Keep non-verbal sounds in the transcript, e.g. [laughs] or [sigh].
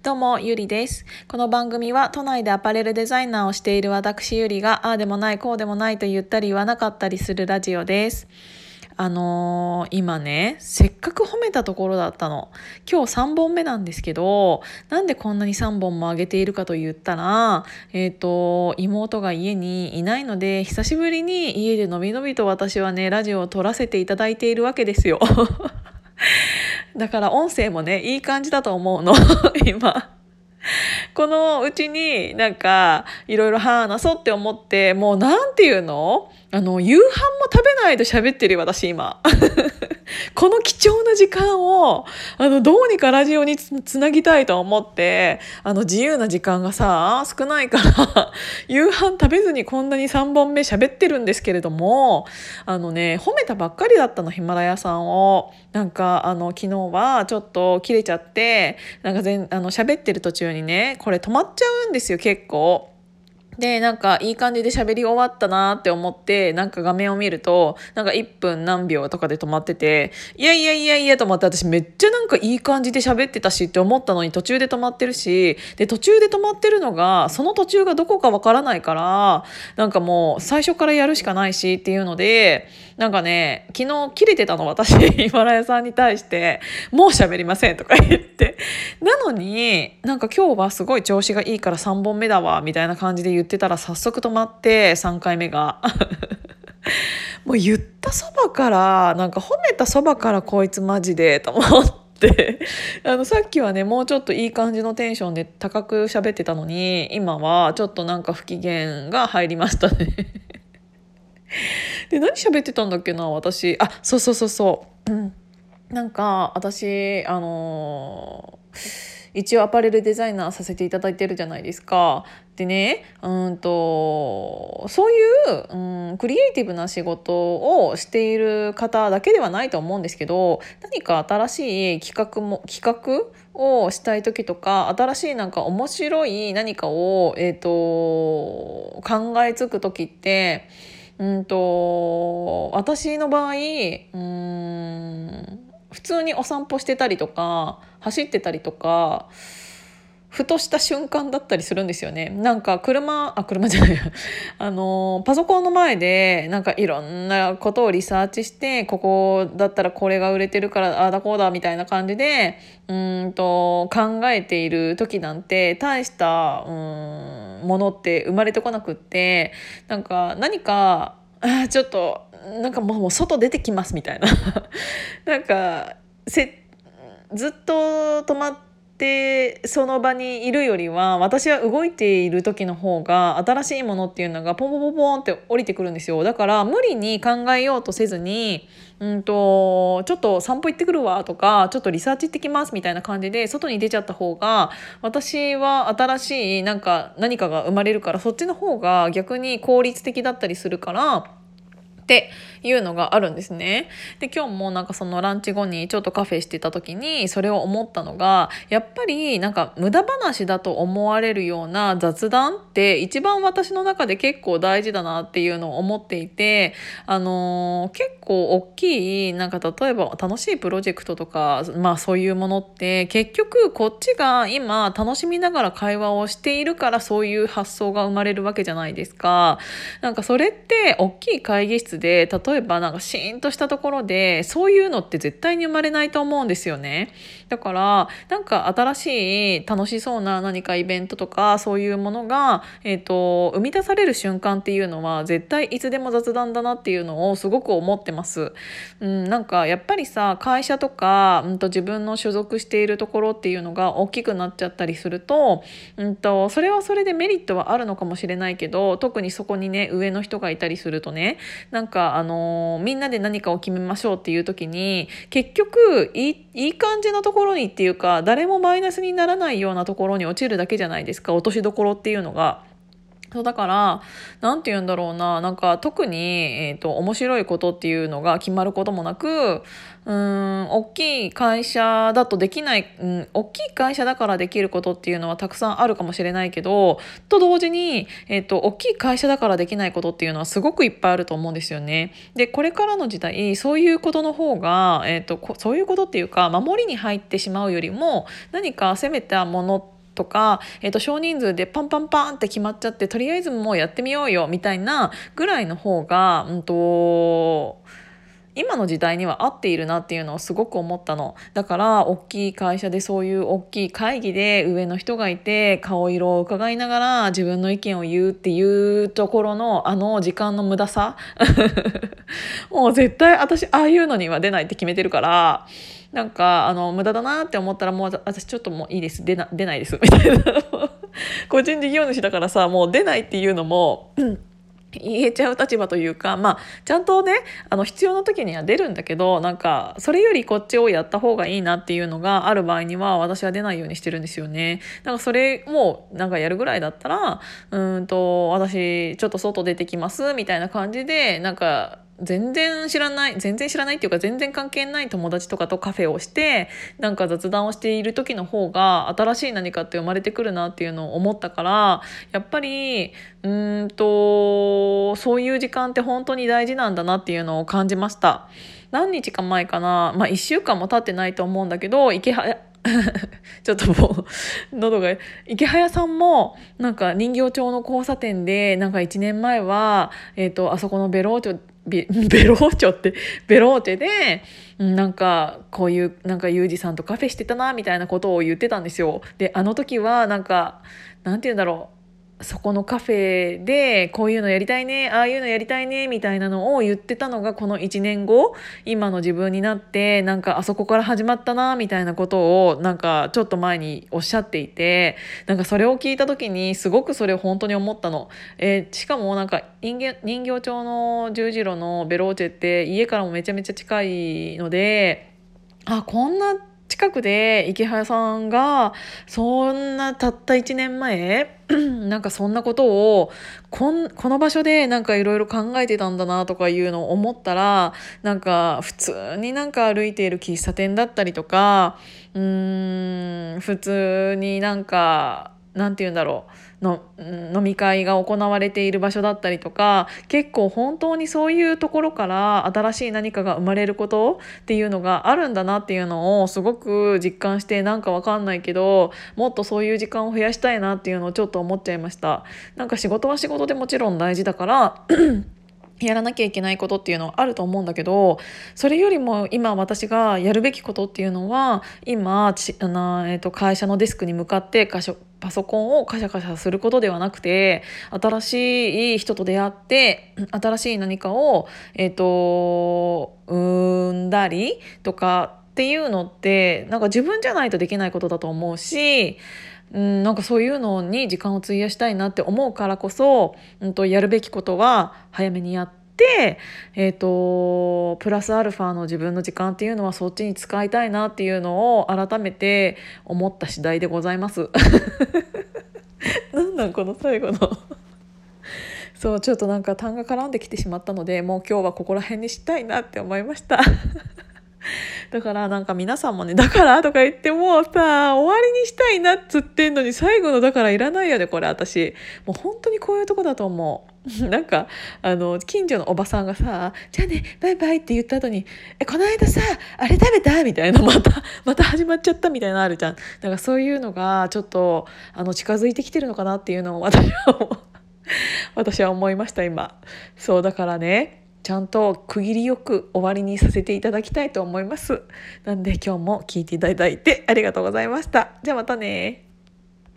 どうも、ゆりです。この番組は都内でアパレルデザイナーをしている私ゆりが、ああでもない、こうでもないと言ったり言わなかったりするラジオです。あのー今ね、せっかく褒めたところだったの。今日3本目なんですけど、なんでこんなに3本も上げているかと言ったら、えっ、と、妹が家にいないので、久しぶりに家でのびのびと私はね、ラジオを撮らせていただいているわけですよ。[laughs] だから音声もね、いい感じだと思うの、[laughs] 今。このうちになんかいろいろ話そうって思って、もうなんていうの？あの、夕飯も食べないと喋ってるよ、私今。[laughs] この貴重な時間を、あの、どうにかラジオにつつなぎたいと思って、あの、自由な時間がさ、少ないから、[laughs] 夕飯食べずにこんなに3本目喋ってるんですけれども、あのね、褒めたばっかりだったの、ヒマラヤさんを。なんか、あの、昨日はちょっと切れちゃって、なんか全、あの、喋ってる途中にね、これ止まっちゃうんですよ、結構。で、なんかいい感じで喋り終わったなって思って、なんか画面を見ると、なんか1分何秒とかで止まってて、いやいやいやいやと思って私めっちゃなんかいい感じで喋ってたしって思ったのに途中で止まってるし、で、途中で止まってるのが、その途中がどこかわからないから、なんかもう最初からやるしかないしっていうので、なんかね、昨日切れてたの私、ヒマラヤさんに対して、もう喋りませんとか言って。なのに、なんか今日はすごい調子がいいから3本目だわ、みたいな感じで言ってたら早速止まって3回目が。[laughs] もう言ったそばから、なんか褒めたそばからこいつマジで、と思って。[laughs] あの、さっきはね、もうちょっといい感じのテンションで高く喋ってたのに、今はちょっとなんか不機嫌が入りましたね。[laughs] で何喋ってたんだっけな私あそうそうそうそう、うん、なんか私あのー一応アパレルデザイナーさせていただいてるじゃないですか。でねうんとそういう、うん、クリエイティブな仕事をしている方だけではないと思うんですけど何か新しい企画も企画をしたい時とか新しいなんか面白い何かを、えー、と考えつく時ってうんと私の場合うん普通にお散歩してたりとか走ってたりとかふとした瞬間だったりするんですよね。なんか車、あ、車じゃないや。[laughs] あの、パソコンの前で、なんかいろんなことをリサーチして、ここだったらこれが売れてるから、ああだこうだみたいな感じで、うんと、考えている時なんて、大した、うん、ものって生まれてこなくって、なんか何か、あちょっと、なんかもう外出てきますみたいな。[laughs] なんか、せ、ずっと止まってその場にいるよりは私は動いている時の方が新しいものっていうのがポンポンポンポンって降りてくるんですよだから無理に考えようとせずにうんとちょっと散歩行ってくるわとかちょっとリサーチ行ってきますみたいな感じで外に出ちゃった方が私は新しいなんか何かが生まれるからそっちの方が逆に効率的だったりするから。っていうのがあるんですね。で、今日もなんかそのランチ後にちょっとカフェしてた時にそれを思ったのが、やっぱりなんか無駄話だと思われるような雑談って一番私の中で結構大事だなっていうのを思っていて、あのー結構大きい、なんか例えば楽しいプロジェクトとか、まあそういうものって結局こっちが今楽しみながら会話をしているからそういう発想が生まれるわけじゃないですか。なんかそれって大きい会議室で例えばなんかシーンとしたところでそういうのって絶対に生まれないと思うんですよね。だからなんか新しい楽しそうな何かイベントとかそういうものが、えー、と生み出される瞬間っていうのは絶対いつでも雑談だなっていうのをすごく思ってます。うん、なんかやっぱりさ会社とか、うん、と自分の所属しているところっていうのが大きくなっちゃったりすると,、うん、とそれはそれでメリットはあるのかもしれないけど特にそこにね上の人がいたりするとねなんかあのーみんなで何かを決めましょうっていう時に結局いいいい感じのところにっていうか誰もマイナスにならないようなところに落ちるだけじゃないですか落としどころっていうのが。そうだから何て言うんだろうななんか特に、えーと、面白いことっていうのが決まることもなくうん大きい会社だとできない、うん、大きい会社だからできることっていうのはたくさんあるかもしれないけどと同時に、えーと、大きい会社だからできないことっていうのはすごくいっぱいあると思うんですよね。でこれからの時代そういうことの方が、えーと、とそういうことっていうか守りに入ってしまうよりも何か攻めたものってとか、えー、と少人数でパンパンパンって決まっちゃってとりあえずもうやってみようよみたいなぐらいの方が、うんと今の時代には合っているなっていうのをすごく思ったの。だから大きい会社でそういう大きい会議で上の人がいて顔色を伺いながら自分の意見を言うっていうところのあの時間の無駄さ。[laughs] もう絶対私ああいうのには出ないって決めてるからなんかあの無駄だなって思ったらもう私ちょっともういいです。出な出ないです。みたいな。[laughs] 個人事業主だからさもう出ないっていうのも、うん言えちゃう立場というかまあちゃんとねあの必要な時には出るんだけどなんかそれよりこっちをやった方がいいなっていうのがある場合には私は出ないようにしてるんですよね。なんかそれもなんかやるぐらいだったらうんと私ちょっと外出てきますみたいな感じでなんか全然知らない全然知らないっていうか全然関係ない友達とかとカフェをしてなんか雑談をしている時の方が新しい何かって生まれてくるなっていうのを思ったからやっぱりうんとそういう時間って本当に大事なんだなっていうのを感じました。何日か前かな、まあ、1週間も経ってないと思うんだけど池 [laughs] ちょっともう喉が池早さんもなんか人形町の交差点でなんか1年前は、えーと、あそこのベローチョベ [laughs] ベローチョってベローチェでなんかこういうなんかユージさんとカフェしてたなみたいなことを言ってたんですよ。であの時はなんかなんて言うんだろうそこのカフェでこういうのやりたいねああいうのやりたいねみたいなのを言ってたのがこの1年後今の自分になってなんかあそこから始まったなみたいなことをなんかちょっと前におっしゃっていてなんかそれを聞いた時にすごくそれを本当に思ったの。えー、しかもなんか人形人形町の十字路のベローチェって家からもめちゃめちゃ近いのであこんな近くで池原さんがそんなたった1年前 [clears throat] なんかそんなことをこんこの場所でなんかいろいろ考えてたんだなとかいうのを思ったらなんか普通になんか歩いている喫茶店だったりとかうーん普通になんかなんて言うんだろう。の飲み会が行われている場所だったりとか結構本当にそういうところから新しい何かが生まれることっていうのがあるんだなっていうのをすごく実感してなんかわかんないけどもっとそういう時間を増やしたいなっていうのをちょっと思っちゃいました。なんか仕事は仕事でもちろん大事だからやらなきゃいけないことっていうのはあると思うんだけどそれよりも今私がやるべきことっていうのは今あの、えー、と会社のデスクに向かってパソコンをカシャカシャすることではなくて新しい人と出会って新しい何かを、えーと、生んだりとかっていうのってなんか自分じゃないとできないことだと思うしうん、なんかそういうのに時間を費やしたいなって思うからこそ、うん、とやるべきことは早めにやって、えーと、プラスアルファの自分の時間っていうのはそっちに使いたいなっていうのを改めて思った次第でございます。[laughs] なんなんこの最後のそうちょっとなんか痰が絡んできてしまったのでもう今日はここら辺にしたいなって思いました。[laughs] だからなんか皆さんもね、だからとか言ってもさ、終わりにしたいなっつってんのに最後のだからいらないよね、これ私。もう本当にこういうとこだと思う。[laughs] なんか、あの、近所のおばさんがさ、じゃあね、バイバイって言った後に、え、この間さ、あれ食べた？みたいな、[laughs] また、また始まっちゃったみたいなあるじゃん。だかそういうのがちょっと、あの、近づいてきてるのかなっていうのを私は、私は思いました、今。そう、だからね、ちゃんと区切りよく終わりにさせていただきたいと思います。なんで今日も聞いていただいてありがとうございました。じゃあまたね